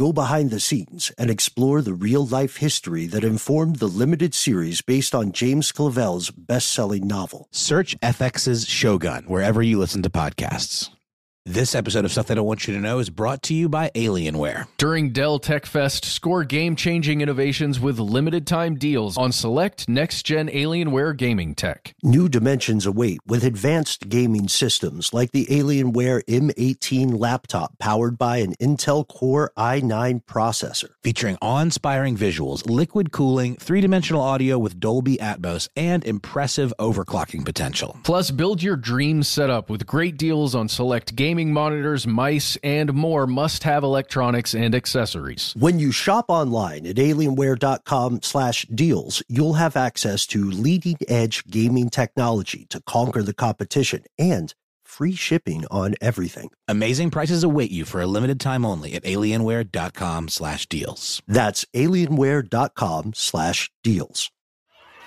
go behind the scenes, and explore the real life history that informed the limited series based on James Clavell's best selling novel. Search FX's Shogun wherever you listen to podcasts. This episode of Stuff They Don't Want You to Know is brought to you by Alienware. During Dell Tech Fest, score game changing innovations with limited time deals on select next gen Alienware gaming tech. New dimensions await with advanced gaming systems like the Alienware M18 laptop powered by an Intel Core i9 processor. Featuring awe inspiring visuals, liquid cooling, three dimensional audio with Dolby Atmos, and impressive overclocking potential. Plus, build your dream setup with great deals on select gaming monitors, mice, and more must have electronics and accessories. When you shop online at alienware.com slash deals, you'll have access to leading edge gaming technology to conquer the competition and free shipping on everything. Amazing prices await you for a limited time only at alienware.com slash deals. That's alienware.com slash deals.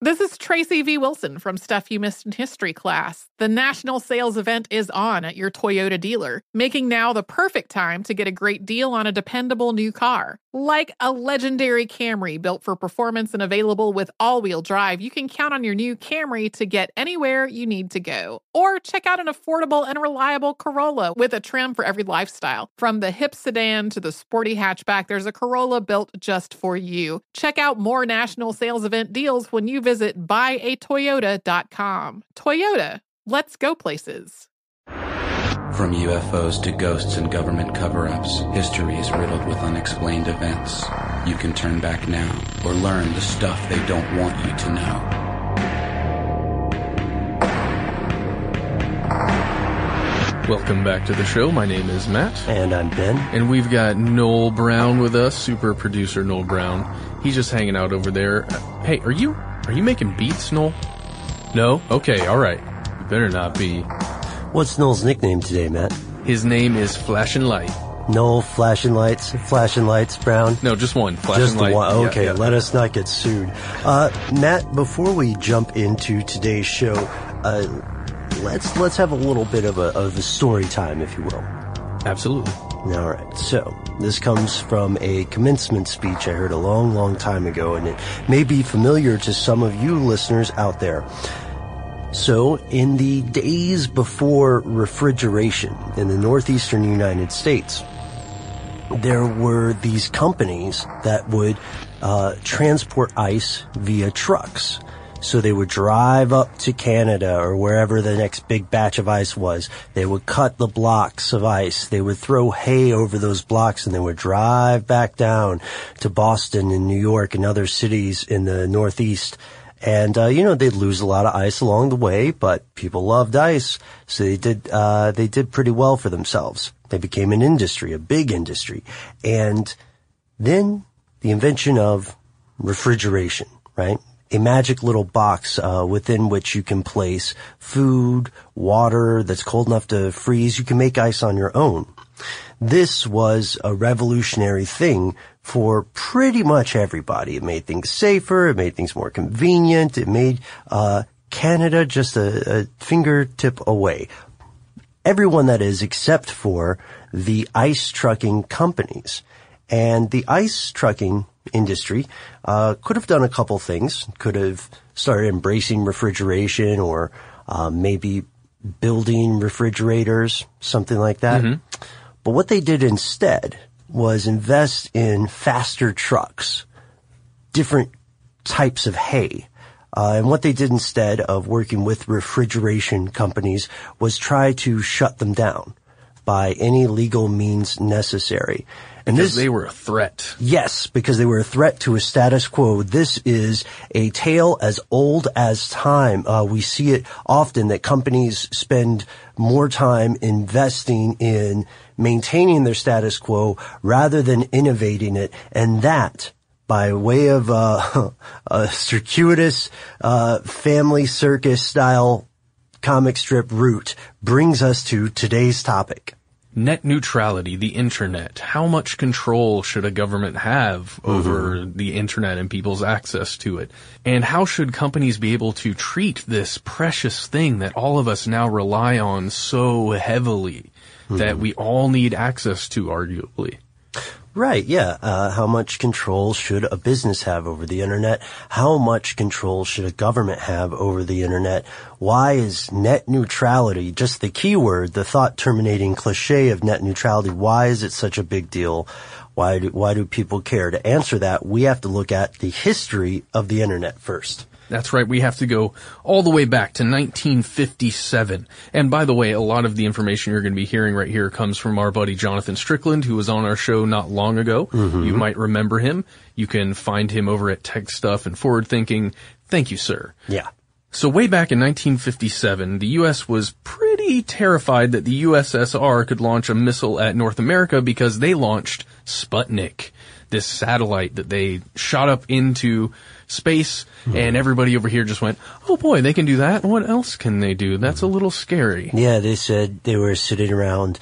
This is Tracy V. Wilson from Stuff You Missed in History class. The national sales event is on at your Toyota dealer, making now the perfect time to get a great deal on a dependable new car. Like a legendary Camry built for performance and available with all wheel drive, you can count on your new Camry to get anywhere you need to go. Or check out an affordable and reliable Corolla with a trim for every lifestyle. From the hip sedan to the sporty hatchback, there's a Corolla built just for you. Check out more national sales event deals when you visit buyatoyota.com. Toyota, let's go places. From UFOs to ghosts and government cover ups, history is riddled with unexplained events. You can turn back now or learn the stuff they don't want you to know. Welcome back to the show. My name is Matt. And I'm Ben. And we've got Noel Brown with us, super producer Noel Brown. He's just hanging out over there. Hey, are you are you making beats, Noel? No? Okay, all right. You better not be. What's Noel's nickname today, Matt? His name is Flashing Light. Noel flashing lights, flashing lights, Brown. No, just one. Flashing Just Light. one. Yeah, Okay, yeah. let us not get sued. Uh, Matt, before we jump into today's show, uh, let's let's have a little bit of a of a story time, if you will. Absolutely. All right. So this comes from a commencement speech I heard a long, long time ago, and it may be familiar to some of you listeners out there. So, in the days before refrigeration in the northeastern United States, there were these companies that would uh, transport ice via trucks. So they would drive up to Canada or wherever the next big batch of ice was. They would cut the blocks of ice. They would throw hay over those blocks and they would drive back down to Boston and New York and other cities in the Northeast. And, uh, you know, they'd lose a lot of ice along the way, but people loved ice. So they did, uh, they did pretty well for themselves. They became an industry, a big industry. And then the invention of refrigeration, right? A magic little box uh, within which you can place food, water that's cold enough to freeze. You can make ice on your own. This was a revolutionary thing for pretty much everybody. It made things safer. It made things more convenient. It made uh, Canada just a, a fingertip away everyone that is except for the ice trucking companies. And the ice trucking industry uh, could have done a couple things. Could have started embracing refrigeration or uh, maybe building refrigerators, something like that. But what they did instead was invest in faster trucks, different types of hay, Uh, and what they did instead of working with refrigeration companies was try to shut them down by any legal means necessary. And Because this, they were a threat. Yes, because they were a threat to a status quo. This is a tale as old as time. Uh, we see it often that companies spend more time investing in maintaining their status quo rather than innovating it, and that by way of uh, a circuitous uh, family circus style comic strip route brings us to today's topic. Net neutrality, the internet. How much control should a government have mm-hmm. over the internet and people's access to it? And how should companies be able to treat this precious thing that all of us now rely on so heavily that mm-hmm. we all need access to, arguably? Right, yeah. Uh, how much control should a business have over the internet? How much control should a government have over the internet? Why is net neutrality just the key word, the thought terminating cliche of net neutrality? Why is it such a big deal? Why do, why do people care? To answer that, we have to look at the history of the internet first. That's right. We have to go all the way back to 1957. And by the way, a lot of the information you're going to be hearing right here comes from our buddy Jonathan Strickland, who was on our show not long ago. Mm-hmm. You might remember him. You can find him over at Tech Stuff and Forward Thinking. Thank you, sir. Yeah. So way back in 1957, the U.S. was pretty terrified that the USSR could launch a missile at North America because they launched Sputnik, this satellite that they shot up into space, and everybody over here just went, "Oh boy, they can do that. What else can they do? That's a little scary." Yeah, they said they were sitting around,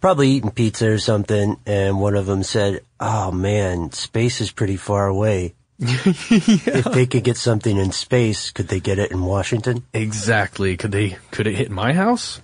probably eating pizza or something, and one of them said, "Oh man, space is pretty far away. If they could get something in space, could they get it in Washington?" Exactly. Could they, could it hit my house?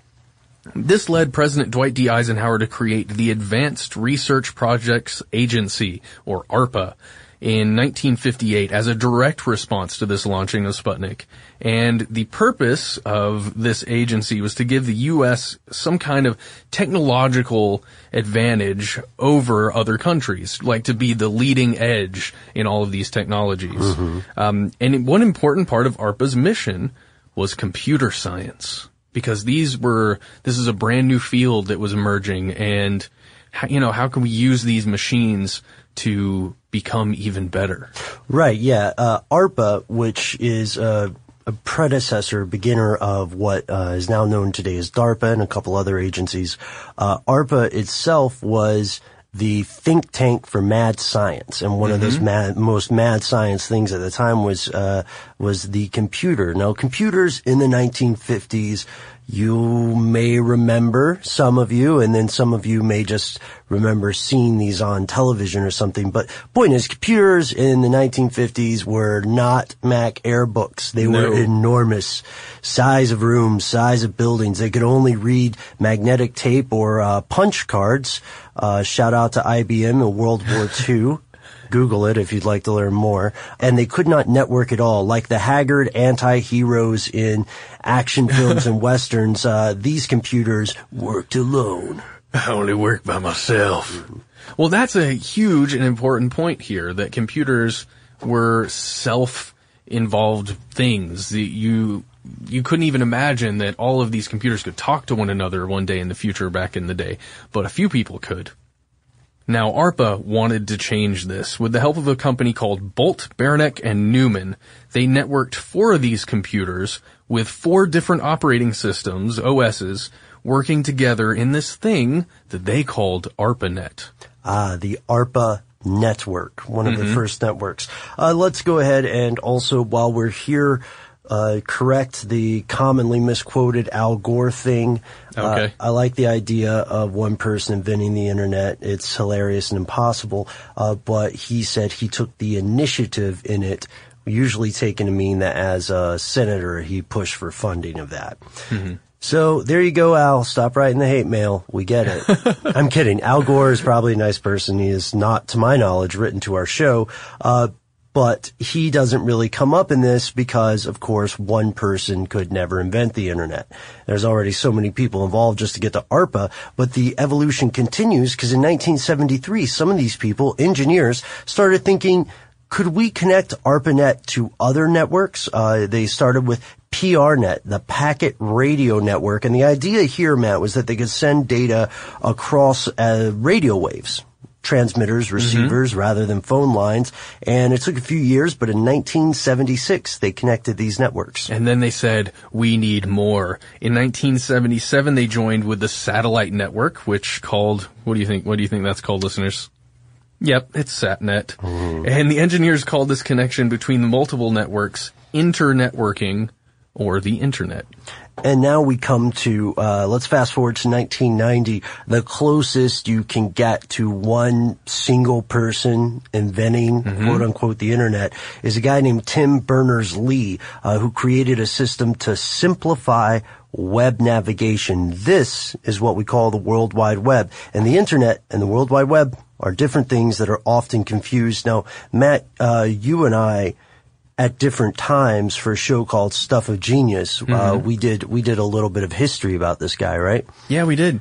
This led President Dwight D. Eisenhower to create the Advanced Research Projects Agency, or ARPA, in 1958 as a direct response to this launching of Sputnik. And the purpose of this agency was to give the U.S. some kind of technological advantage over other countries, like to be the leading edge in all of these technologies. Um, and one important part of ARPA's mission was computer science because these were this is a brand new field that was emerging and you know how can we use these machines to become even better Right, yeah. Uh, ARPA, which is a, a predecessor, beginner of what uh, is now known today as DARPA and a couple other agencies, uh, ARPA itself was the think tank for mad science, and one of those mad, most mad science things at the time was uh, was the computer. Now, computers in the 1950s, you may remember some of you, and then some of you may just remember seeing these on television or something. But point is, computers in the 1950s were not Mac Air books. They No. were enormous, size of rooms, size of buildings. They could only read magnetic tape or uh, punch cards. Uh, shout out to IBM in World War II. Google it if you'd like to learn more. And they could not network at all. Like the haggard anti-heroes in action films and westerns, uh, these computers worked alone. i only work by myself well that's a huge and important point here that computers were self involved things The- you you couldn't even imagine that all of these computers could talk to one another one day in the future back in the day but a few people could Now, ARPA wanted to change this. With the help of a company called Bolt, Beranek, and Newman, they networked four of these computers with four different operating systems, OSs, working together in this thing that they called ARPANET. Ah, the ARPA network, one of the first networks. Uh, let's go ahead and also, while we're here, uh, correct the commonly misquoted Al Gore thing. Okay. Uh, I like the idea of one person inventing the internet. It's hilarious and impossible. Uh, but he said he took the initiative in it, usually taken to mean that as a senator, he pushed for funding of that. So there you go, Al. Stop writing the hate mail. We get it. I'm kidding. Al Gore is probably a nice person. He is not, to my knowledge, written to our show. Uh, but he doesn't really come up in this because, of course, one person could never invent the internet. There's already so many people involved just to get to ARPA, but the evolution continues because in 1973, some of these people, engineers, started thinking, could we connect ARPANET to other networks? Uh, they started with PRNet, the Packet Radio Network, and the idea here, Matt, was that they could send data across uh, radio waves transmitters, mm-hmm. receivers, rather than phone lines. And it took a few years, but in 1976, they connected these networks. And then they said, we need more. In 1977, they joined with the satellite network, which called, what do you think, what do you think that's called, listeners? Yep, it's SatNet. Mm-hmm. And the engineers called this connection between the multiple networks internetworking or the internet. And now we come to, uh, let's fast forward to 1990. The closest you can get to one single person inventing, quote unquote, the internet is a guy named Tim Berners-Lee, uh, who created a system to simplify web navigation. This is what we call the World Wide Web. And the internet and the World Wide Web are different things that are often confused. Now, Matt, uh, you and I, at different times for a show called Stuff of Genius. Uh, we did we did a little bit of history about this guy, right? Yeah, we did.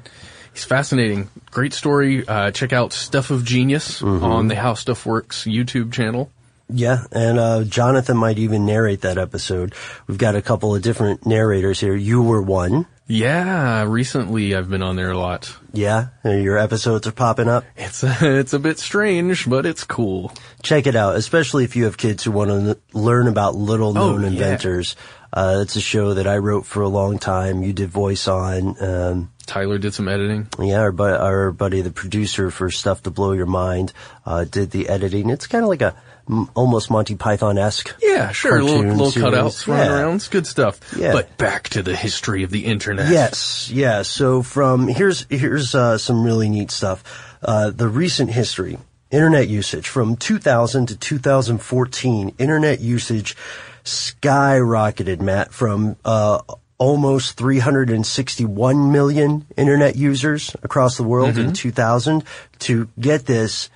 He's fascinating. Great story. Uh, check out Stuff of Genius on the How Stuff Works YouTube channel. Yeah, and uh, Jonathan might even narrate that episode. We've got a couple of different narrators here. You were one. Yeah, recently I've been on there a lot. Yeah, your episodes are popping up. It's it's a bit strange, but it's cool. Check it out, especially if you have kids who want to learn about little known Oh, yeah. inventors. Uh, it's a show that I wrote for a long time. You did voice on. Um, Tyler did some editing. Yeah, our, bu- our buddy, the producer for Stuff to Blow Your Mind, uh, did the editing. It's kind of like a m- almost Monty Python-esque. Yeah, sure. Little, little series. cutouts running Yeah. around. It's good stuff. Yeah. But back to the history of the internet. Yes, yeah. So from here's here's uh, some really neat stuff. Uh, the recent history, internet usage from 2000 to 2014, internet usage skyrocketed, Matt, from uh, almost 361 million internet users across the world in 2000 to get this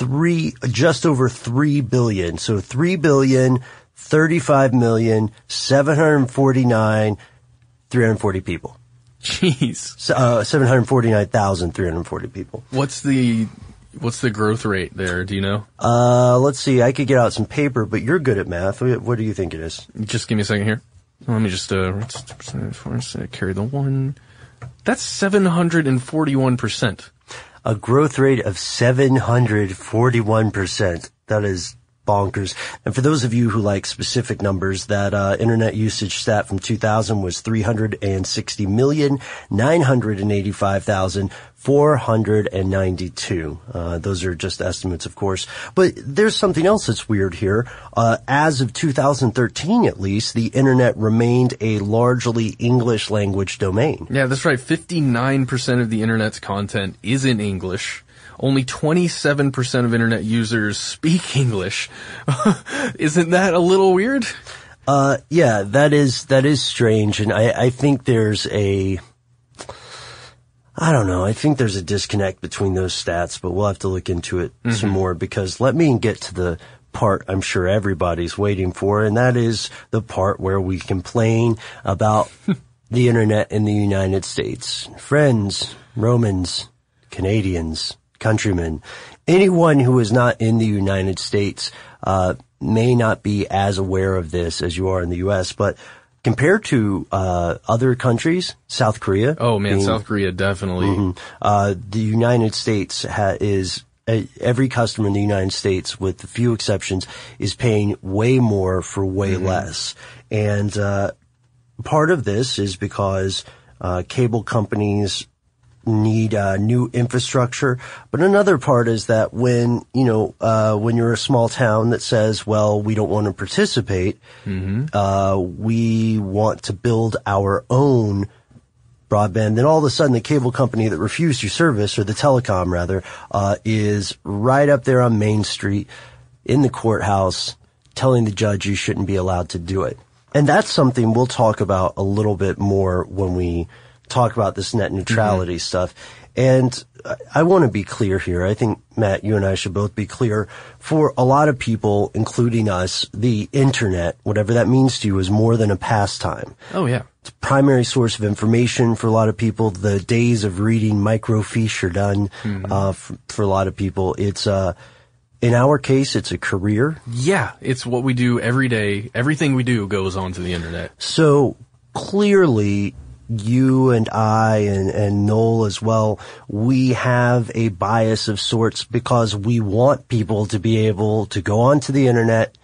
three, just over three billion. So three billion, 35 million, 749, 340 people. Jeez. Uh, 749,340 people. What's the, what's the growth rate there? Do you know? Uh, let's see. I could get out some paper, but you're good at math. What do you think it is? Just give me a second here. Let me just, uh, carry the one. That's 741%. A growth rate of 741%. That is bonkers. And for those of you who like specific numbers, that uh, internet usage stat from 2000 was 360 million 985,492. Uh, those are just estimates, of course. But there's something else that's weird here. Uh, as of 2013, at least, the internet remained a largely English language domain. Yeah, that's right. Fifty-nine percent of the internet's content is in English. Only 27% of internet users speak English. Isn't that a little weird? Uh, yeah, that is that is strange, and I, I think there's a, I don't know, I think there's a disconnect between those stats, but we'll have to look into it some more because let me get to the part I'm sure everybody's waiting for, and that is the part where we complain about the internet in the United States. Friends, Romans, Canadians, countrymen, anyone who is not in the United States uh, may not be as aware of this as you are in the U.S., but compared to uh, other countries, South Korea. Oh man, being- South Korea definitely. uh, the United States ha- is uh, every customer in the United States, with a few exceptions, is paying way more for way less. And uh, part of this is because uh, cable companies need uh, new infrastructure, but another part is that when you know uh, when you're a small town that says, "Well, we don't want to participate," uh, we want to build our own broadband, then all of a sudden the cable company that refused your service, or the telecom rather, uh, is right up there on Main Street in the courthouse telling the judge you shouldn't be allowed to do it. And that's something we'll talk about a little bit more when we talk about this net neutrality stuff. And I- want to be clear here. I think, Matt, you and I should both be clear. For a lot of people, including us, the internet, whatever that means to you, is more than a pastime Oh yeah. it's a primary source of information for a lot of people. The days of reading microfiche are done uh, f- for a lot of people. It's uh, in our case, it's a career. Yeah, it's what we do every day. Everything we do goes onto the internet. So clearly, you and I and, and Noel as well, we have a bias of sorts because we want people to be able to go onto the internet,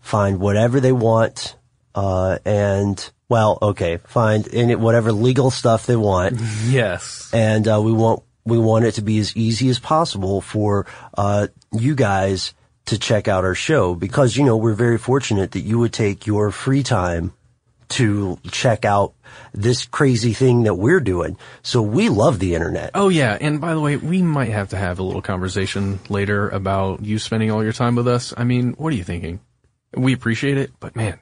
find whatever they want, uh, and well, okay, find in whatever legal stuff they want. Yes. and uh, we want we want it to be as easy as possible for uh, you guys to check out our show because you know we're very fortunate that you would take your free time to check out this crazy thing that we're doing. So we love the internet. Oh yeah, and by the way, we might have to have a little conversation later about you spending all your time with us. I mean, what are you thinking? We appreciate it, but man,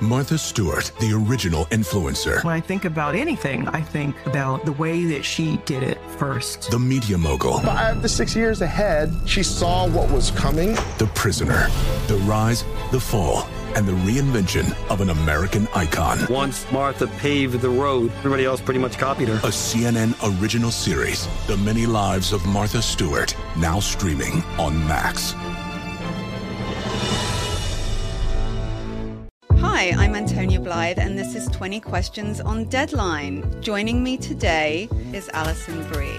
Martha Stewart, the original influencer. When I think about anything, I think about the way that she did it first. The media mogul. Five to six years ahead, she saw what was coming. The prisoner. The rise, the fall, and the reinvention of an American icon. Once Martha paved the road, everybody else pretty much copied her. A CNN original series, The Many Lives of Martha Stewart, now streaming on Max. Hi, I'm Antonia Blythe, and this is 20 Questions on Deadline. Joining me today is Alison Brie.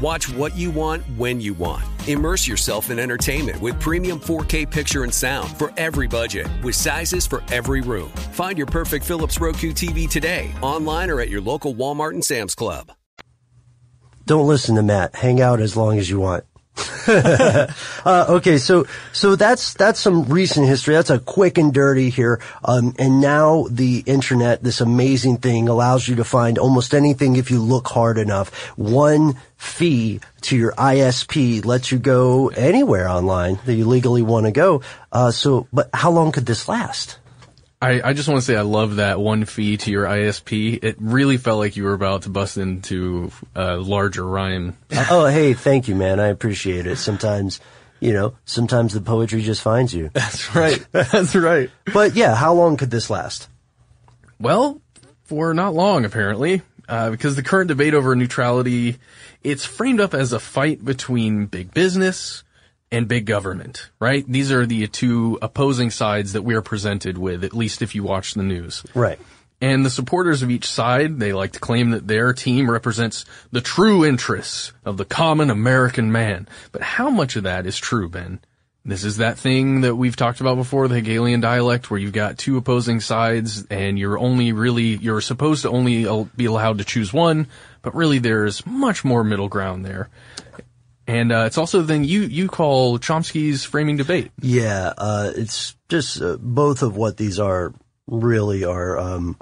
Watch what you want when you want. Immerse yourself in entertainment with premium 4K picture and sound for every budget, with sizes for every room. Find your perfect Philips Roku TV today, online or at your local Walmart and Sam's Club. Don't listen to Matt. Hang out as long as you want. uh, okay, so so that's that's some recent history. That's a quick and dirty here. Um, and now the internet, this amazing thing, allows you to find almost anything if you look hard enough. One fee to your ISP lets you go anywhere online that you legally want to go. Uh, so, but how long could this last? I, I just want to say I love that one fee to your ISP. It really felt like you were about to bust into a larger rhyme. oh, hey, thank you, man. I appreciate it. Sometimes, you know, sometimes the poetry just finds you. That's right. That's right. But yeah, how long could this last? Well, for not long, apparently, uh, because the current debate over neutrality, it's framed up as a fight between big business, and big government, right? These are the two opposing sides that we are presented with, at least if you watch the news. Right. And the supporters of each side, they like to claim that their team represents the true interests of the common American man. But how much of that is true, Ben? This is that thing that we've talked about before, the Hegelian dialect, where you've got two opposing sides and you're only really, you're supposed to only be allowed to choose one, but really there's much more middle ground there. And uh, it's also the thing you you call Chomsky's framing debate. Yeah, uh, it's just uh, both of what these are really are um,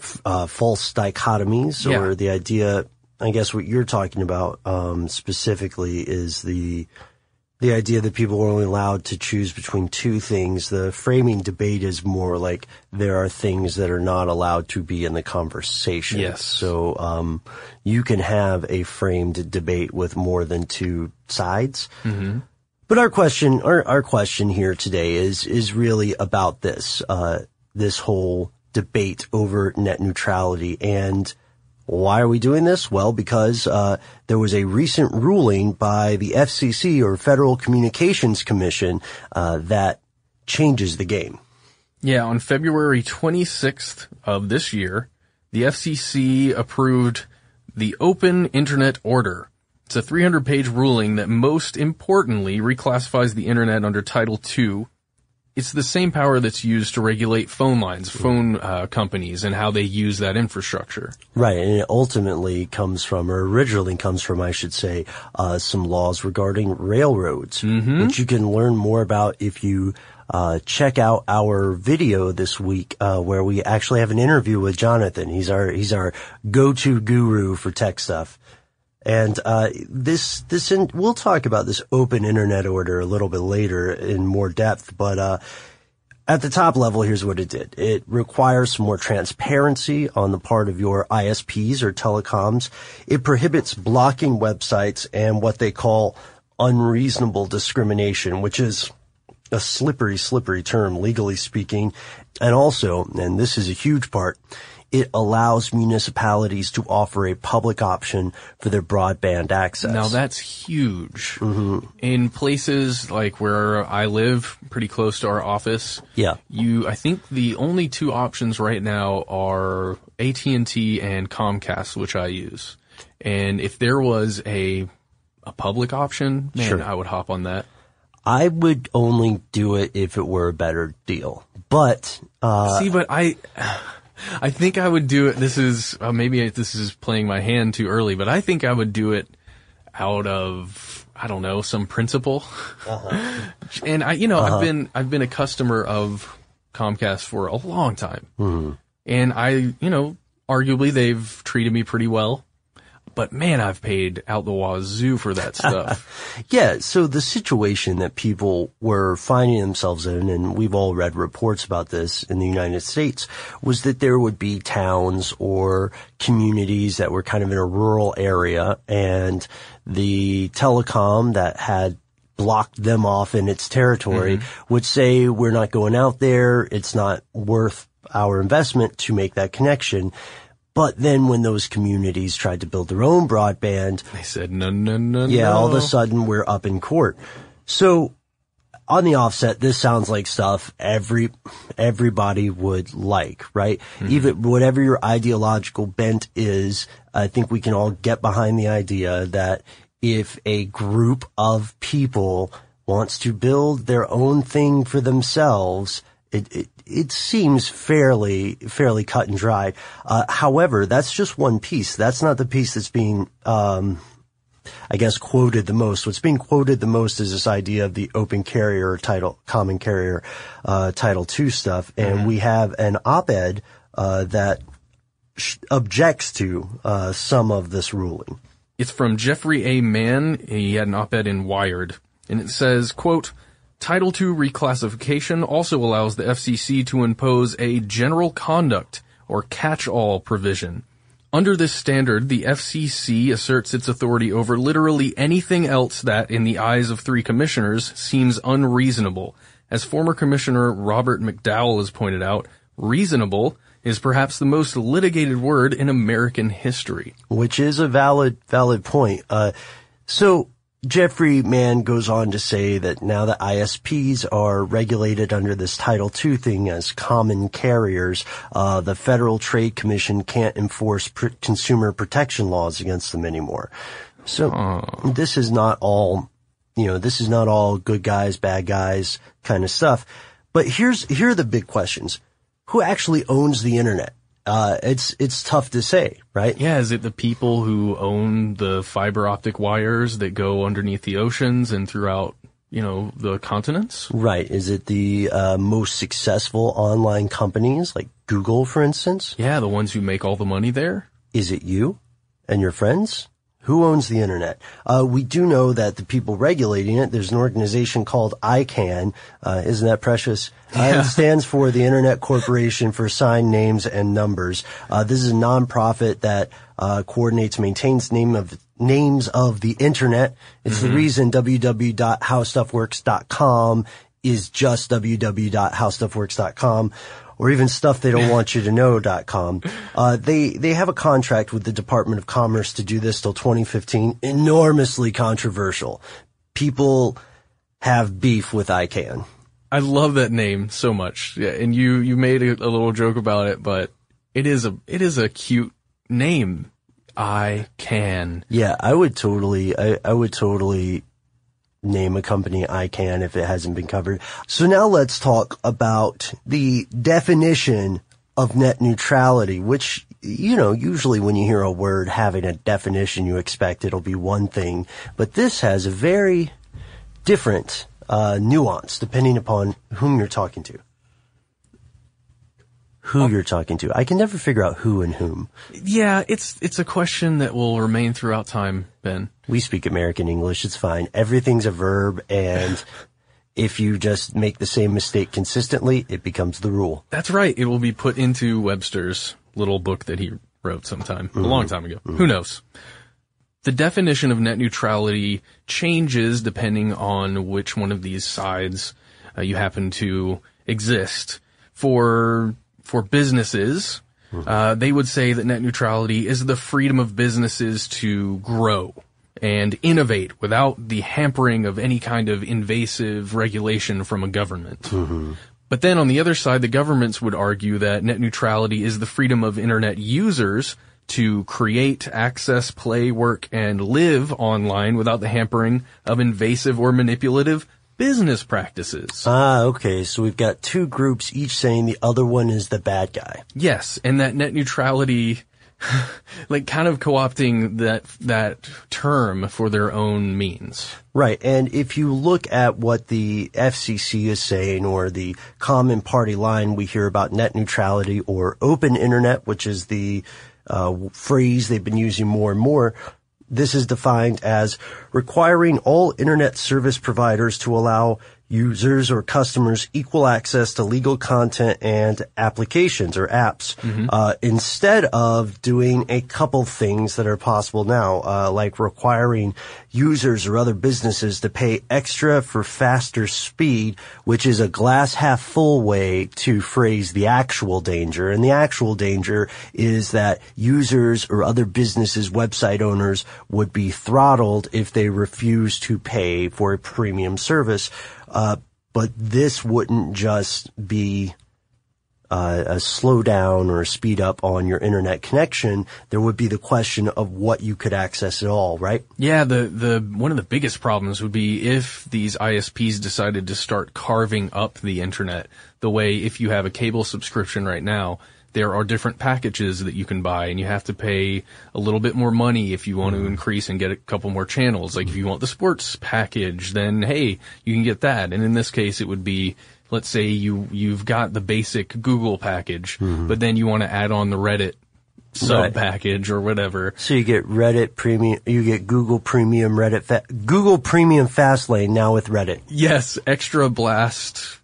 f- uh, false dichotomies, Yeah. or the idea. I guess what you're talking about um, specifically is the the idea that people are only allowed to choose between two things. The framing debate is more like there are things that are not allowed to be in the conversation. Yes. So, um, you can have a framed debate with more than two sides. Mm-hmm. But our question, our, our question here today is, is really about this, uh, this whole debate over net neutrality and why are we doing this? Well, because uh, there was a recent ruling by the FCC or Federal Communications Commission uh, that changes the game. Yeah, on February 26th of this year, the FCC approved the Open Internet Order. It's a 300 page ruling that most importantly reclassifies the internet under Title II it's the same power that's used to regulate phone lines, phone uh, companies, and how they use that infrastructure. Right, and it ultimately comes from, or originally comes from, I should say, uh, some laws regarding railroads, mm-hmm. which you can learn more about if you uh, check out our video this week, uh, where we actually have an interview with Jonathan. He's our he's our go-to guru for tech stuff. And uh, this this in, we'll talk about this open internet order a little bit later in more depth, but uh, at the top level, here's what it did. It requires more transparency on the part of your ISPs or telecoms. It prohibits blocking websites and what they call unreasonable discrimination, which is a slippery, slippery term, legally speaking. And also, and this is a huge part, it allows municipalities to offer a public option for their broadband access. Now that's huge. Mm-hmm. In places like where I live, pretty close to our office. Yeah. You, I think the only two options right now are AT&T and Comcast, which I use. And if there was a, a public option, man, Sure. I would hop on that. I would only do it if it were a better deal. But, uh, See, but I, I think I would do it. This is uh, maybe this is playing my hand too early, but I think I would do it out of I don't know some principle. And I, you know, Uh-huh. I've been I've been a customer of Comcast for a long time, Mhm. and I, you know, arguably they've treated me pretty well. But man, I've paid out the wazoo for that stuff. Yeah, so the situation that people were finding themselves in, and we've all read reports about this in the United States, was that there would be towns or communities that were kind of in a rural area and the telecom that had blocked them off in its territory mm-hmm. would say, we're not going out there, it's not worth our investment to make that connection. But then when those communities tried to build their own broadband, they said no, no, no, yeah, no. all of a sudden we're up in court. So on the offset, this sounds like stuff every, everybody would like, right? Mm-hmm. Even whatever your ideological bent is, I think we can all get behind the idea that if a group of people wants to build their own thing for themselves, it, it, it seems fairly, fairly cut and dry. Uh, however, that's just one piece. That's not the piece that's being, um, I guess quoted the most. What's being quoted the most is this idea of the open carrier title, common carrier, uh, title two stuff. And we have an op-ed, uh, that sh- objects to, uh, some of this ruling. It's from Jeffrey A. Mann. He had an op-ed in Wired, and it says, quote, Title II reclassification also allows the FCC to impose a general conduct or catch-all provision. Under this standard, the FCC asserts its authority over literally anything else that, in the eyes of three commissioners, seems unreasonable. As former Commissioner Robert McDowell has pointed out, reasonable is perhaps the most litigated word in American history. which is a valid valid point. Uh, so Jeffrey Mann goes on to say that now that ISPs are regulated under this Title II thing as common carriers, uh, the Federal Trade Commission can't enforce pr- consumer protection laws against them anymore. So this is not all, you know, this is not all good guys, bad guys kind of stuff. But here's here are the big questions: Who actually owns the internet? Uh, it's it's tough to say, right? Yeah, is it the people who own the fiber optic wires that go underneath the oceans and throughout, you know, the continents? Right. Is it the uh, most successful online companies like Google, for instance? Yeah, the ones who make all the money there. Is it you and your friends Who owns the internet? Uh, we do know that the people regulating it, there's an organization called ICANN. Uh, isn't that precious? Uh, it stands for the Internet Corporation for Assigned Names and Numbers. Uh, this is a nonprofit that uh, coordinates, maintains name of names of the internet. It's the reason www.howstuffworks.com is just www.howstuffworks.com or even stuff they don't want you to know.com. Uh, they, they have a contract with the Department of Commerce to do this till 2015. Enormously controversial. People have beef with ICANN. I love that name so much. Yeah, and you you made a, a little joke about it, but it is a it is a cute name. I can. Yeah, I would totally, I, I would totally name a company I can if it hasn't been covered. So now let's talk about the definition of net neutrality, which, you know, usually when you hear a word having a definition, you expect it'll be one thing, but this has a very different uh, nuance depending upon whom you're talking to. Who you're talking to. I can never figure out who and whom. Yeah, it's it's a question that will remain throughout time, Ben. We speak American English. It's fine. Everything's a verb and if you just make the same mistake consistently, it becomes the rule. That's right. It will be put into Webster's little book that he wrote sometime, a long time ago. Who knows? The definition of net neutrality changes depending on which one of these sides uh, you happen to exist. For for businesses, uh, they would say that net neutrality is the freedom of businesses to grow and innovate without the hampering of any kind of invasive regulation from a government. But then on the other side, the governments would argue that net neutrality is the freedom of internet users to create, access, play, work, and live online without the hampering of invasive or manipulative business practices. Ah, okay. So we've got two groups, each saying the other one is the bad guy. Yes, and that net neutrality, like kind of co-opting that, that term for their own means. Right. And if you look at what the FCC is saying or the common party line, we hear about net neutrality or open internet, which is the uh, phrase they've been using more and more. This is defined as requiring all internet service providers to allow users or customers equal access to legal content and applications or apps uh, instead of doing a couple things that are possible now, uh, like requiring users or other businesses to pay extra for faster speed, which is a glass half full way to phrase the actual danger. And the actual danger is that users or other businesses, website owners would be throttled if they refuse to pay for a premium service. Uh, but this wouldn't just be uh, a slowdown or a speed up on your internet connection. There would be the question of what you could access at all, right? Yeah, the, the, one of the biggest problems would be if these ISPs decided to start carving up the internet the way if you have a cable subscription right now, there are different packages that you can buy and you have to pay a little bit more money if you want to mm-hmm. increase and get a couple more channels. Like if you want the sports package, then hey, you can get that. And in this case, it would be, let's say you, you've got the basic Google package, mm-hmm. but then you want to add on the Reddit sub Right. package or whatever. So you get Reddit premium, you get Google Premium Reddit, fa- Google Premium Fastlane now with Reddit. Yes, extra blast,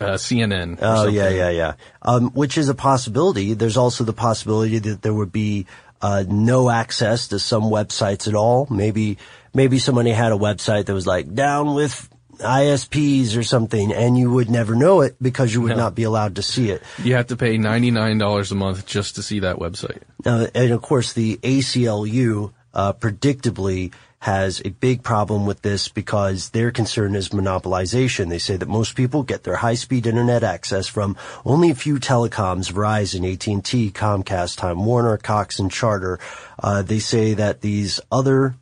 uh, CNN. Oh yeah, yeah, yeah. Um, which is a possibility. There's also the possibility that there would be uh, no access to some websites at all. Maybe maybe somebody had a website that was like down with ISPs or something, and you would never know it because you would No. not be allowed to see it. You have to pay $99 a month just to see that website. Now, and of course, the ACLU uh, predictably has a big problem with this because their concern is monopolization. They say that most people get their high-speed internet access from only a few telecoms: Verizon, AT&T, Comcast, Time Warner, Cox, and Charter. Uh, they say that these other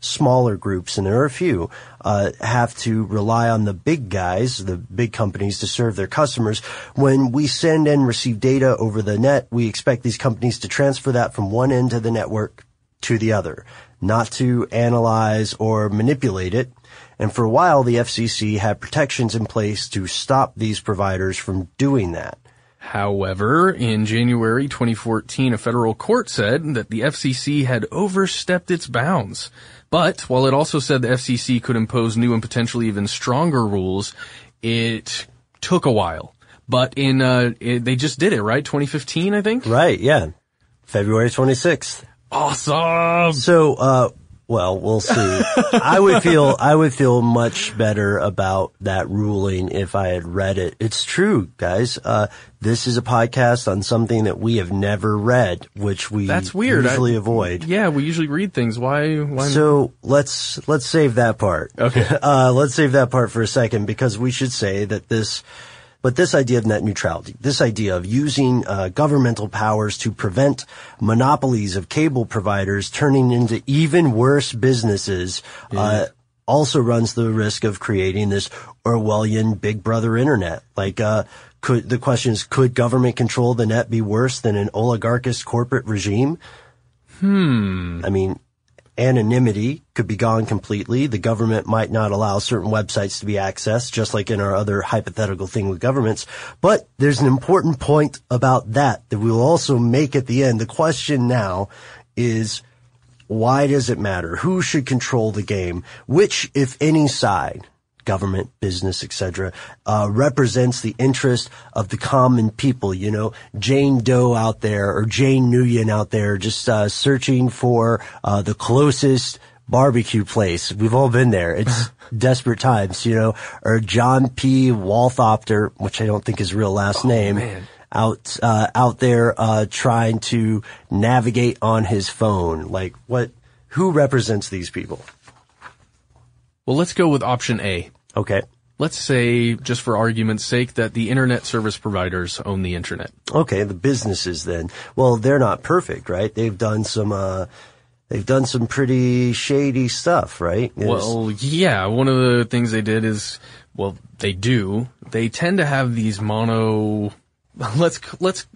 smaller groups, and there are a few, uh, have to rely on the big guys, the big companies to serve their customers. When we send and receive data over the net, we expect these companies to transfer that from one end of the network to the other, not to analyze or manipulate it. And for a while, the FCC had protections in place to stop these providers from doing that. However, in January 2014, a federal court said that the FCC had overstepped its bounds. But while it also said the FCC could impose new and potentially even stronger rules, it took a while. But in, uh, it, they just did it, right? 2015, I think? Right, yeah. February 26th. Awesome! So, uh, well, we'll see. I would feel, I would feel much better about that ruling if I had read it. It's true, guys. Uh, this is a podcast on something that we have never read, which we That's weird. usually I- avoid. Yeah, we usually read things. Why? Why? So let's let's save that part. Okay. Uh, let's save that part for a second because we should say that this, but this idea of net neutrality, this idea of using uh, governmental powers to prevent monopolies of cable providers turning into even worse businesses, uh, also runs the risk of creating this Orwellian Big Brother internet. Like, uh, could the question is, could government control the net be worse than an oligarchist corporate regime? Hmm. I mean, anonymity could be gone completely. The government might not allow certain websites to be accessed, just like in our other hypothetical thing with governments. But there's an important point about that that we will also make at the end. The question now is, why does it matter? Who should control the game? Which, if any side, government, business, etc., uh, represents the interest of the common people. You know, Jane Doe out there or Jane Nguyen out there, just uh, searching for uh, the closest barbecue place. We've all been there. It's desperate times, you know. Or John P. Walthopter, which I don't think is real last name. Out, uh, out there, uh, trying to navigate on his phone. Like, what, who represents these people? Well, let's go with option A. Okay. Let's say, just for argument's sake, that the internet service providers own the internet. Okay, the businesses then. Well, they're not perfect, right? They've done some, uh, they've done some pretty shady stuff, right? Well, yeah, one of the things they did is, well, they do. They tend to have these mono, let's, let's,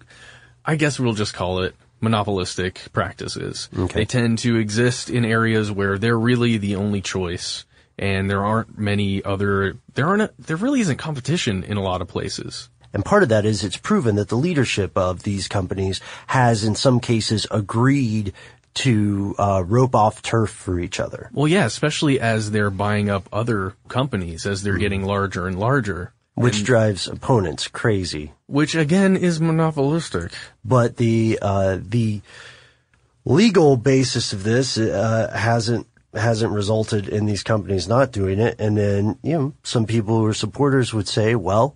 I guess we'll just call it monopolistic practices. Okay. They tend to exist in areas where they're really the only choice and there aren't many other, there aren't, there really isn't competition in a lot of places. And part of that is it's proven that the leadership of these companies has in some cases agreed to uh, rope off turf for each other. Well, yeah, especially as they're buying up other companies as they're getting larger and larger. Which And- drives opponents crazy. which again is monopolistic. But the uh, the legal basis of this uh, hasn't hasn't resulted in these companies not doing it. And then you know some people who are supporters would say, well,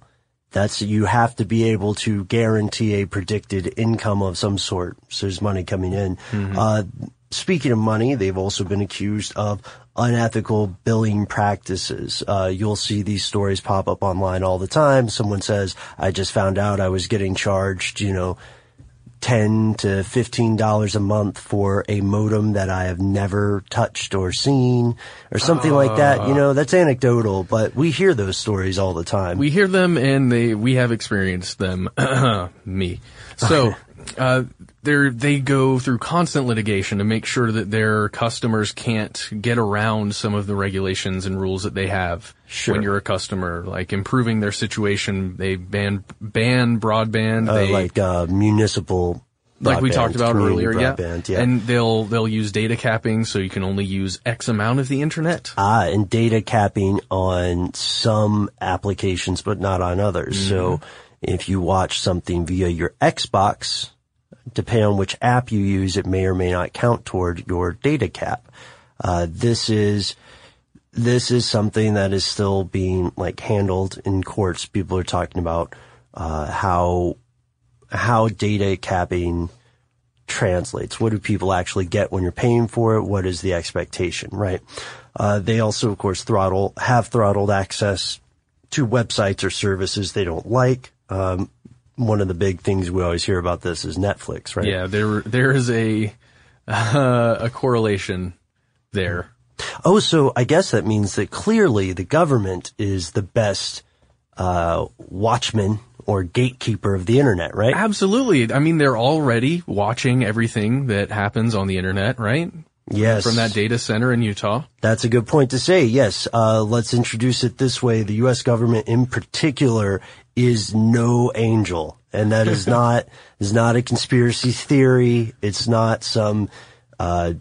that's you have to be able to guarantee a predicted income of some sort. So there's money coming in. Uh, speaking of money, they've also been accused of unethical billing practices. Uh, you'll see these stories pop up online all the time. Someone says, I just found out I was getting charged, you know, 10 to 15 dollars a month for a modem that I have never touched or seen or something like that. You know, that's anecdotal, but we hear those stories all the time. We hear them and they we have experienced them. Me. So uh, they they go through constant litigation to make sure that their customers can't get around some of the regulations and rules that they have Sure. when you're a customer, like improving their situation. They ban ban broadband. Uh, they like uh, municipal like we talked about earlier, yeah. broadband, yeah. And they'll they'll use data capping, so you can only use X amount of the internet. Ah, and data capping on some applications, but not on others. So Mm-hmm. if you watch something via your Xbox, depending on which app you use, it may or may not count toward your data cap. Uh, this is, this is something that is still being like handled in courts. People are talking about, uh, how, how data capping translates. What do people actually get when you're paying for it? What is the expectation, right? Uh, they also, of course, throttle, have throttled access to websites or services they don't like. Um, one of the big things we always hear about this is Netflix, right? Yeah, there there is a uh, a correlation there. Oh, so I guess that means that clearly the government is the best, uh, watchman or gatekeeper of the internet, right? Absolutely. I mean, they're already watching everything that happens on the internet, right? Yes. From that data center in Utah. That's a good point to say. Yes. Uh, let's introduce it this way. The U.S. government in particular is no angel. And that is not, is not a conspiracy theory. It's not some, uh,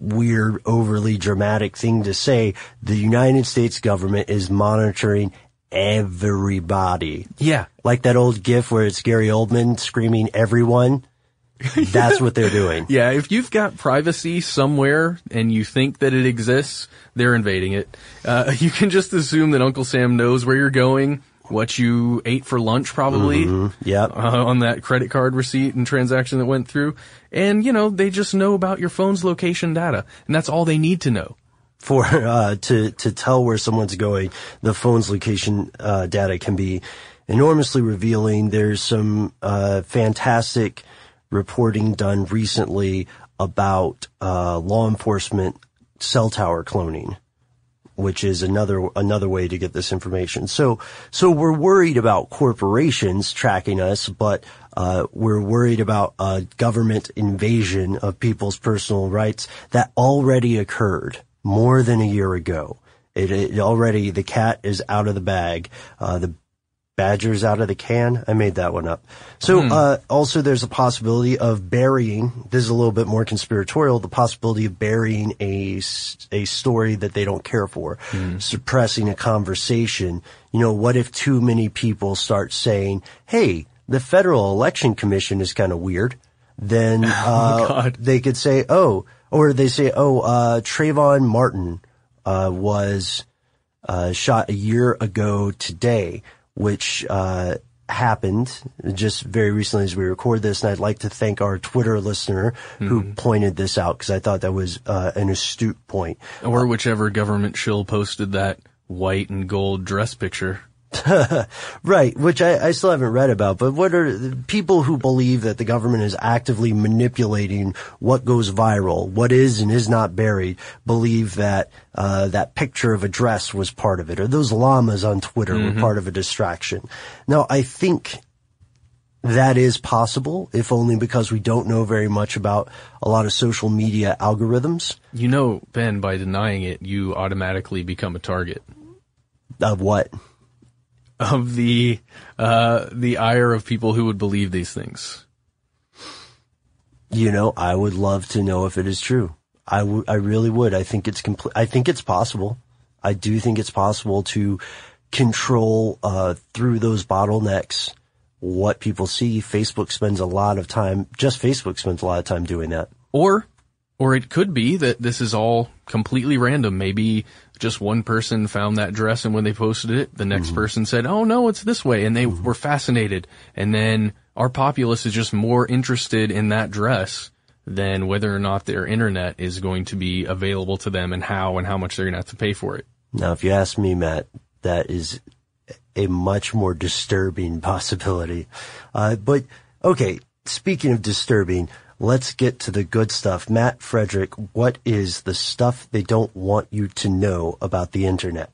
weird, overly dramatic thing to say. The United States government is monitoring everybody. Yeah. Like that old gif where it's Gary Oldman screaming everyone. That's what they're doing. Yeah, if you've got privacy somewhere and you think that it exists, they're invading it. Uh, you can just assume that Uncle Sam knows where you're going, what you ate for lunch probably. Mm-hmm. Yep. Uh, on that credit card receipt and transaction that went through. And, you know, they just know about your phone's location data. And that's all they need to know. For, uh, to, to tell where someone's going, the phone's location, uh, data can be enormously revealing. There's some, uh, fantastic reporting done recently about, uh, law enforcement cell tower cloning which is another another way to get this information. So so we're worried about corporations tracking us, but uh, we're worried about a government invasion of people's personal rights that already occurred more than a year ago. It, it already the cat is out of the bag. Uh, the Badgers out of the can. I made that one up. So, Hmm. uh, also there's a possibility of burying, this is a little bit more conspiratorial, the possibility of burying a a story that they don't care for, suppressing a conversation. You know, what if too many people start saying, hey, the Federal Election Commission is kind of weird? Then, uh, they could say, oh, or they say, oh, uh, Trayvon Martin, uh, was, uh, shot a year ago today, which uh, happened just very recently as we record this. And I'd like to thank our Twitter listener who pointed this out because I thought that was uh, an astute point. Or whichever government shill posted that white and gold dress picture. right, which I, I still haven't read about, but what are the people who believe that the government is actively manipulating what goes viral, what is and is not buried, believe that uh, that picture of a dress was part of it, or those llamas on Twitter were Mhm. part of a distraction. Now, I think that is possible, if only because we don't know very much about a lot of social media algorithms. You know, Ben, by denying it, you automatically become a target. Of what? Of the, uh, the ire of people who would believe these things. You know, I would love to know if it is true. I I really would. I think it's complete. I think it's possible. I do think it's possible to control, uh, through those bottlenecks what people see. Facebook spends a lot of time, just Facebook spends a lot of time doing that. Or, or it could be that this is all completely random. Maybe just one person found that dress and when they posted it, the next person said, oh no, it's this way. And they were fascinated. And then our populace is just more interested in that dress than whether or not their internet is going to be available to them and how and how much they're going to have to pay for it. Now, if you ask me, Matt, that is a much more disturbing possibility. Uh, but okay, speaking of disturbing, let's get to the good stuff. Matt Frederick, what is the stuff they don't want you to know about the internet?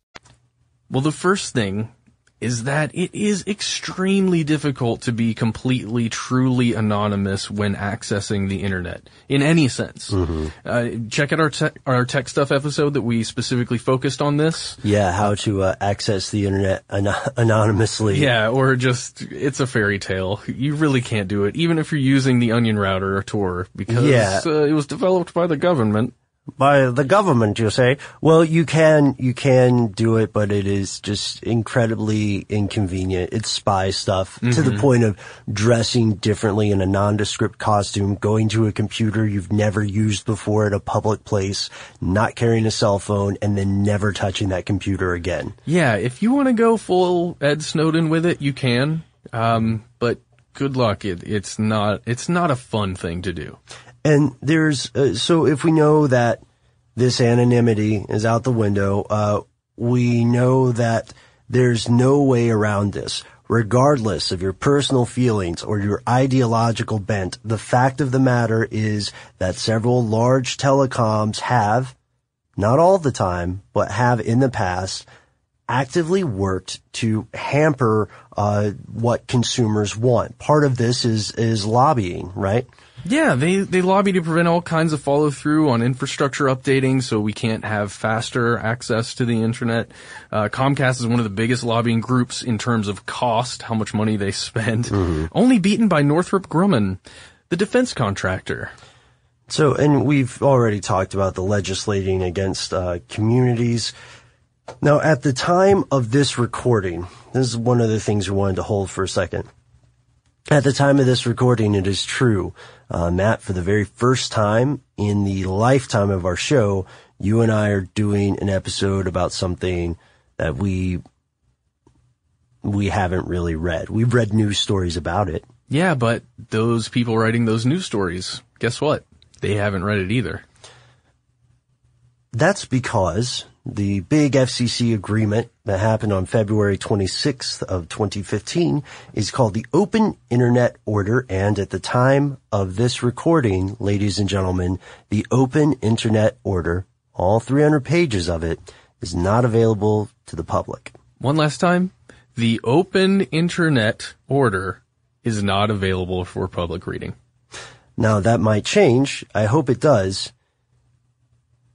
Well, the first thing is that it is extremely difficult to be completely, truly anonymous when accessing the internet in any sense. Uh, check out our te- our tech stuff episode that we specifically focused on this. Yeah, how to uh, access the internet an- anonymously. Yeah, or just it's a fairy tale. You really can't do it, even if you're using the Onion router or Tor, because Yeah. uh, it was developed by the government. By the government, you say? Well, you can, you can do it, but it is just incredibly inconvenient. It's spy stuff to the Mhm. point of dressing differently in a nondescript costume, going to a computer you've never used before at a public place, not carrying a cell phone, and then never touching that computer again. Yeah, if you want to go full Ed Snowden with it, you can. Um, but good luck. It, it's not. It's not a fun thing to do. And there's, uh, so if we know that this anonymity is out the window, uh, we know that there's no way around this. Regardless of your personal feelings or your ideological bent, the fact of the matter is that several large telecoms have, not all the time, but have in the past, actively worked to hamper uh, what consumers want. Part of this is is lobbying, right? Yeah, they, they lobby to prevent all kinds of follow through on infrastructure updating so we can't have faster access to the internet. Uh, Comcast is one of the biggest lobbying groups in terms of cost, how much money they spend. Only beaten by Northrop Grumman, the defense contractor. So, and we've already talked about the legislating against uh, communities. Now, at the time of this recording, this is one of the things we wanted to hold for a second. At the time of this recording, it is true, uh, Matt, for the very first time in the lifetime of our show, you and I are doing an episode about something that we we haven't really read. We've read news stories about it. Yeah, but those people writing those news stories, guess what? They haven't read it either. That's because the big FCC agreement that happened on February 26th of 2015 is called the Open Internet Order. And at the time of this recording, ladies and gentlemen, the Open Internet Order, all 300 pages of it, is not available to the public. One last time, the open internet order is not available for public reading. Now that might change. I hope it does.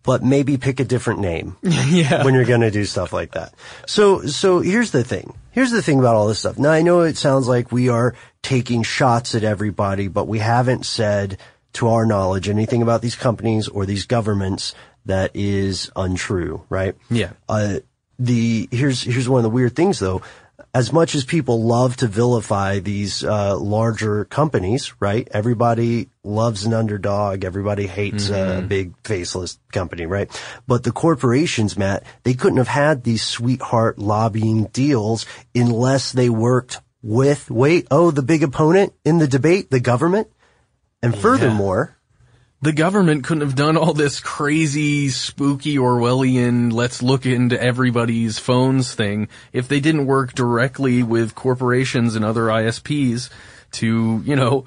But maybe pick a different name. yeah. When you're gonna do stuff like that. So, so here's the thing. Here's the thing about all this stuff. Now I know it sounds like we are taking shots at everybody, but we haven't said to our knowledge anything about these companies or these governments that is untrue, right? Yeah. Uh, the, here's, here's one of the weird things though. As much as people love to vilify these, uh, larger companies, right? Everybody loves an underdog. Everybody hates a big faceless company, right? But the corporations, Matt, they couldn't have had these sweetheart lobbying deals unless they worked with, wait, oh, the big opponent in the debate, the government. And furthermore, The government couldn't have done all this crazy, spooky Orwellian, let's look into everybody's phones thing if they didn't work directly with corporations and other ISPs to, you know,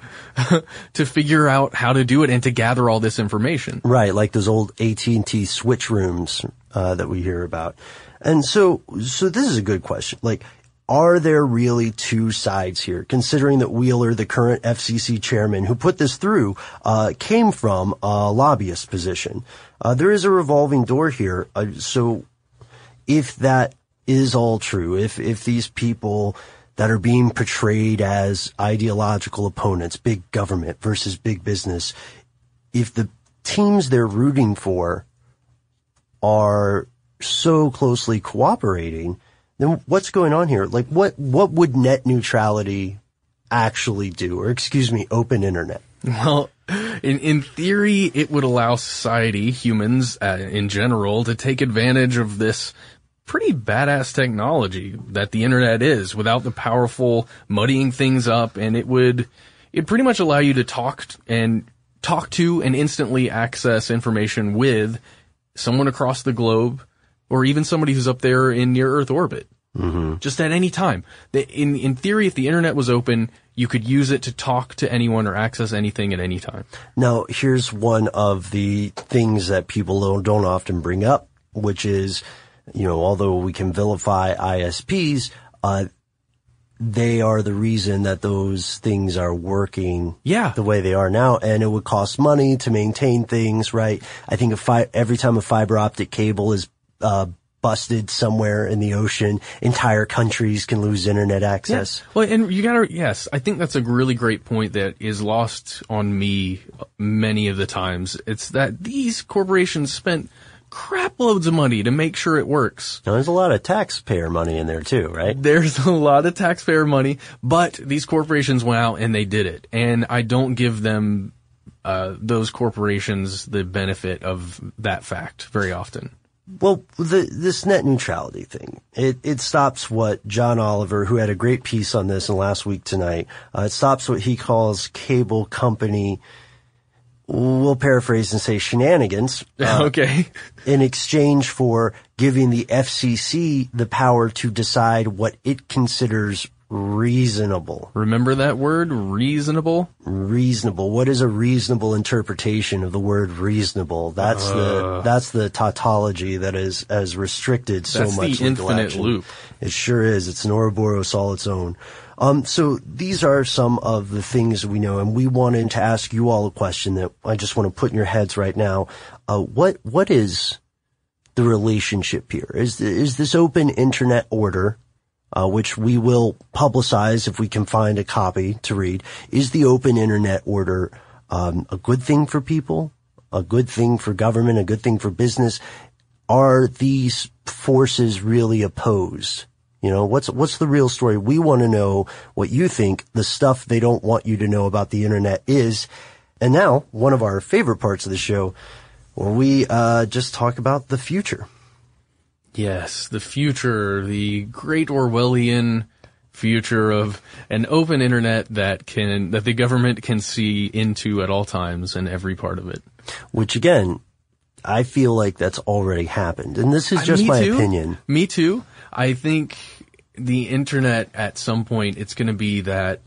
to figure out how to do it and to gather all this information. Right, like those old AT&T switch rooms uh, that we hear about. And so, so this is a good question. Like, are there really two sides here? Considering that Wheeler, the current FCC chairman who put this through, uh, came from a lobbyist position. Uh, there is a revolving door here. Uh, so, if that is all true, if if these people that are being portrayed as ideological opponents, big government versus big business, if the teams they're rooting for are so closely cooperating, then what's going on here? Like what, what would net neutrality actually do? Or excuse me, open internet? Well, in, in theory, it would allow society, humans uh, in general, to take advantage of this pretty badass technology that the internet is without the powerful muddying things up and it would, it pretty much allow you to talk and talk to and instantly access information with someone across the globe or even somebody who's up there in near Earth orbit. Mm-hmm. Just at any time. In, in theory, if the internet was open, you could use it to talk to anyone or access anything at any time. Now, here's one of the things that people don't, don't often bring up, which is, you know, although we can vilify ISPs, uh, they are the reason that those things are working yeah. the way they are now. And it would cost money to maintain things, right? I think fi- every time a fiber optic cable is, uh, busted somewhere in the ocean, entire countries can lose internet access. Yeah. Well, and you gotta, yes, I think that's a really great point that is lost on me many of the times. It's that these corporations spent crap loads of money to make sure it works. Now, there's a lot of taxpayer money in there too, right? There's a lot of taxpayer money, but these corporations went out and they did it. And I don't give them, uh, those corporations the benefit of that fact very often. Well, the, this net neutrality thing, it, it stops what John Oliver, who had a great piece on this in last week tonight, uh, it stops what he calls cable company, we'll paraphrase and say shenanigans. Uh, okay. in exchange for giving the FCC the power to decide what it considers reasonable. Remember that word, reasonable? Reasonable. What is a reasonable interpretation of the word reasonable? That's uh, the that's the tautology that is as restricted so that's much. the infinite loop. It sure is. It's an Ouroboros all its own. Um, so these are some of the things we know, and we wanted to ask you all a question that I just want to put in your heads right now. Uh, what what is the relationship here? Is is this open internet order? Uh, which we will publicize if we can find a copy to read. Is the open internet order um, a good thing for people? A good thing for government? A good thing for business? Are these forces really opposed? You know, what's, what's the real story? We want to know what you think the stuff they don't want you to know about the internet is. And now, one of our favorite parts of the show, where we, uh, just talk about the future. Yes, the future, the great Orwellian future of an open internet that can, that the government can see into at all times and every part of it. Which again, I feel like that's already happened. And this is just Me my too. opinion. Me too. I think the internet at some point it's going to be that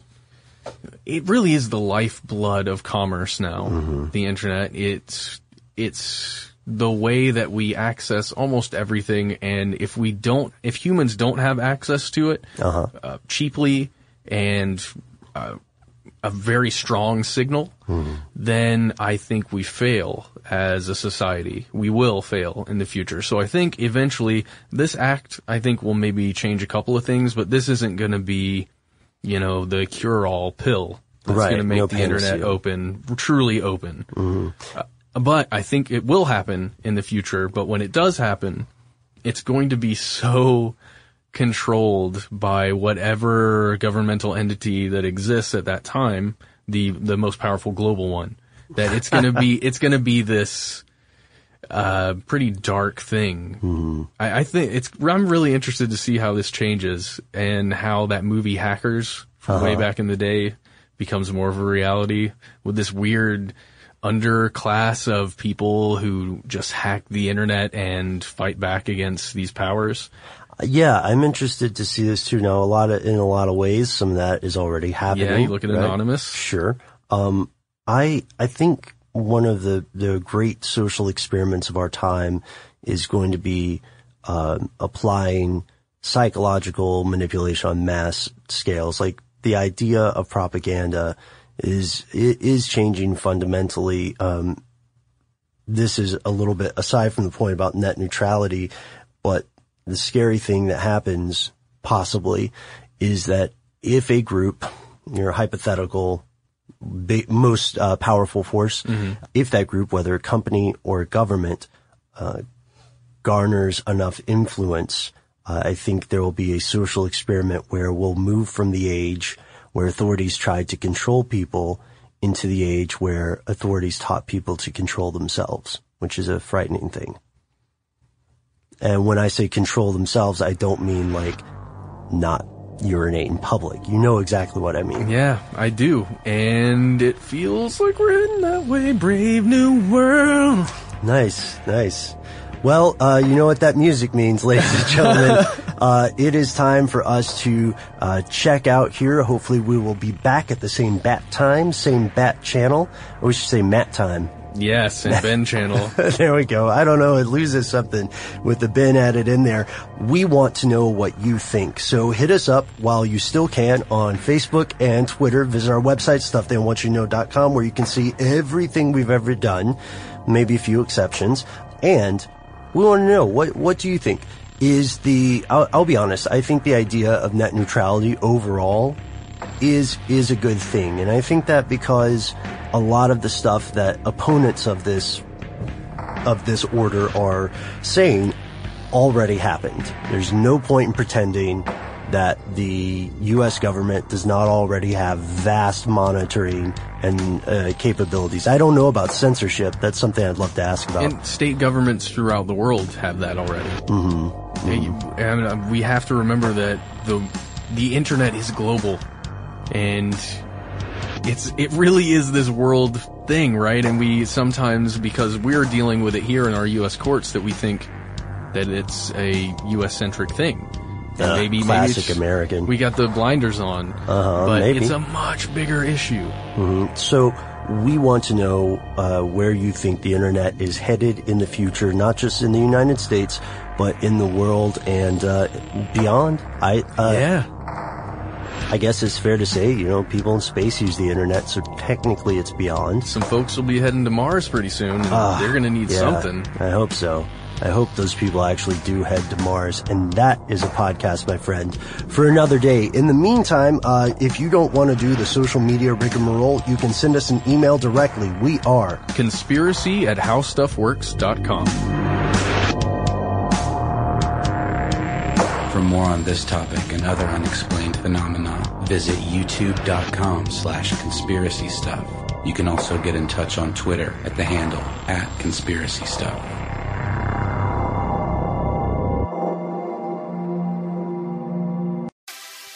it really is the lifeblood of commerce now. Mm-hmm. The internet, it's it's the way that we access almost everything and if we don't if humans don't have access to it Uh-huh. uh, cheaply and uh, a very strong signal Mm-hmm. then I think we fail as a society. We will fail in the future. So I think eventually this act, I think will maybe change a couple of things, but this isn't going to be, you know, the cure-all pill that's Right, going to make no the internet open, truly open. Mm-hmm. Uh, but I think it will happen in the future. But when it does happen, it's going to be so controlled by whatever governmental entity that exists at that time, the the most powerful global one. That it's gonna be it's gonna be this uh pretty dark thing. I, I think it's I'm really interested to see how this changes and how that movie Hackers from way Uh-huh. back in the day becomes more of a reality with this weird underclass of people who just hack the internet and fight back against these powers? Yeah, I'm interested to see this too. Now, a lot of in a lot of ways, some of that is already happening. Yeah, you look at right? Anonymous. Sure. Um, I I think one of the the great social experiments of our time is going to be um, applying psychological manipulation on mass scales. Like the idea of propaganda is is changing fundamentally. Um, this is a little bit aside from the point about net neutrality, but the scary thing that happens possibly is that if a group, your hypothetical most uh, powerful force, Mm-hmm. if that group, whether a company or a government, uh, garners enough influence, uh, I think there will be a social experiment where we'll move from the age where authorities tried to control people into the age where authorities taught people to control themselves, which is a frightening thing. And when I say control themselves, I don't mean like not urinate in public. You know exactly what I mean. Yeah, I do. And it feels like we're heading that way. Brave new world. Nice, nice. Well, uh, you know what that music means, ladies and gentlemen. uh, it is time for us to uh, check out here. Hopefully, we will be back at the same bat time, same bat channel. Or we should say mat time. Yes, and Ben channel. there we go. I don't know. It loses something with the bin added in there. We want to know what you think. So hit us up while you still can on Facebook and Twitter. Visit our website, stufftheywantyouto.com, where you can see everything we've ever done, maybe a few exceptions. And we want to know what what do you think is the? I'll, I'll be honest. I think the idea of net neutrality overall is is a good thing, and I think that because a lot of the stuff that opponents of this of this order are saying already happened. There's no point in pretending that the U.S. government does not already have vast monitoring and uh, capabilities. I don't know about censorship. That's something I'd love to ask about. And state governments throughout the world have that already. Mm-hmm. You- and uh, we have to remember that the the internet is global, and it's it really is this world thing, right? And we sometimes because we're dealing with it here in our U.S. courts that we think that it's a U.S. centric thing. Uh, maybe maybe classic it's- American. We got the blinders on, Uh-huh, but maybe. it's a much bigger issue. hmm So we want to know uh, where you think the internet is headed in the future, not just in the United States, but in the world and uh, beyond. I uh, Yeah. I guess it's fair to say, you know, people in space use the internet, so technically it's beyond. Some folks will be heading to Mars pretty soon. And Ah, they're going to need yeah, something. I hope so. I hope those people actually do head to Mars. And that is a podcast, my friend, for another day. In the meantime, uh, if you don't want to do the social media rigmarole, you can send us an email directly. We are Conspiracy at howstuffworks.com. For more on this topic and other unexplained phenomena, visit youtube.com slash conspiracy stuff. You can also get in touch on Twitter at the handle at conspiracy stuff.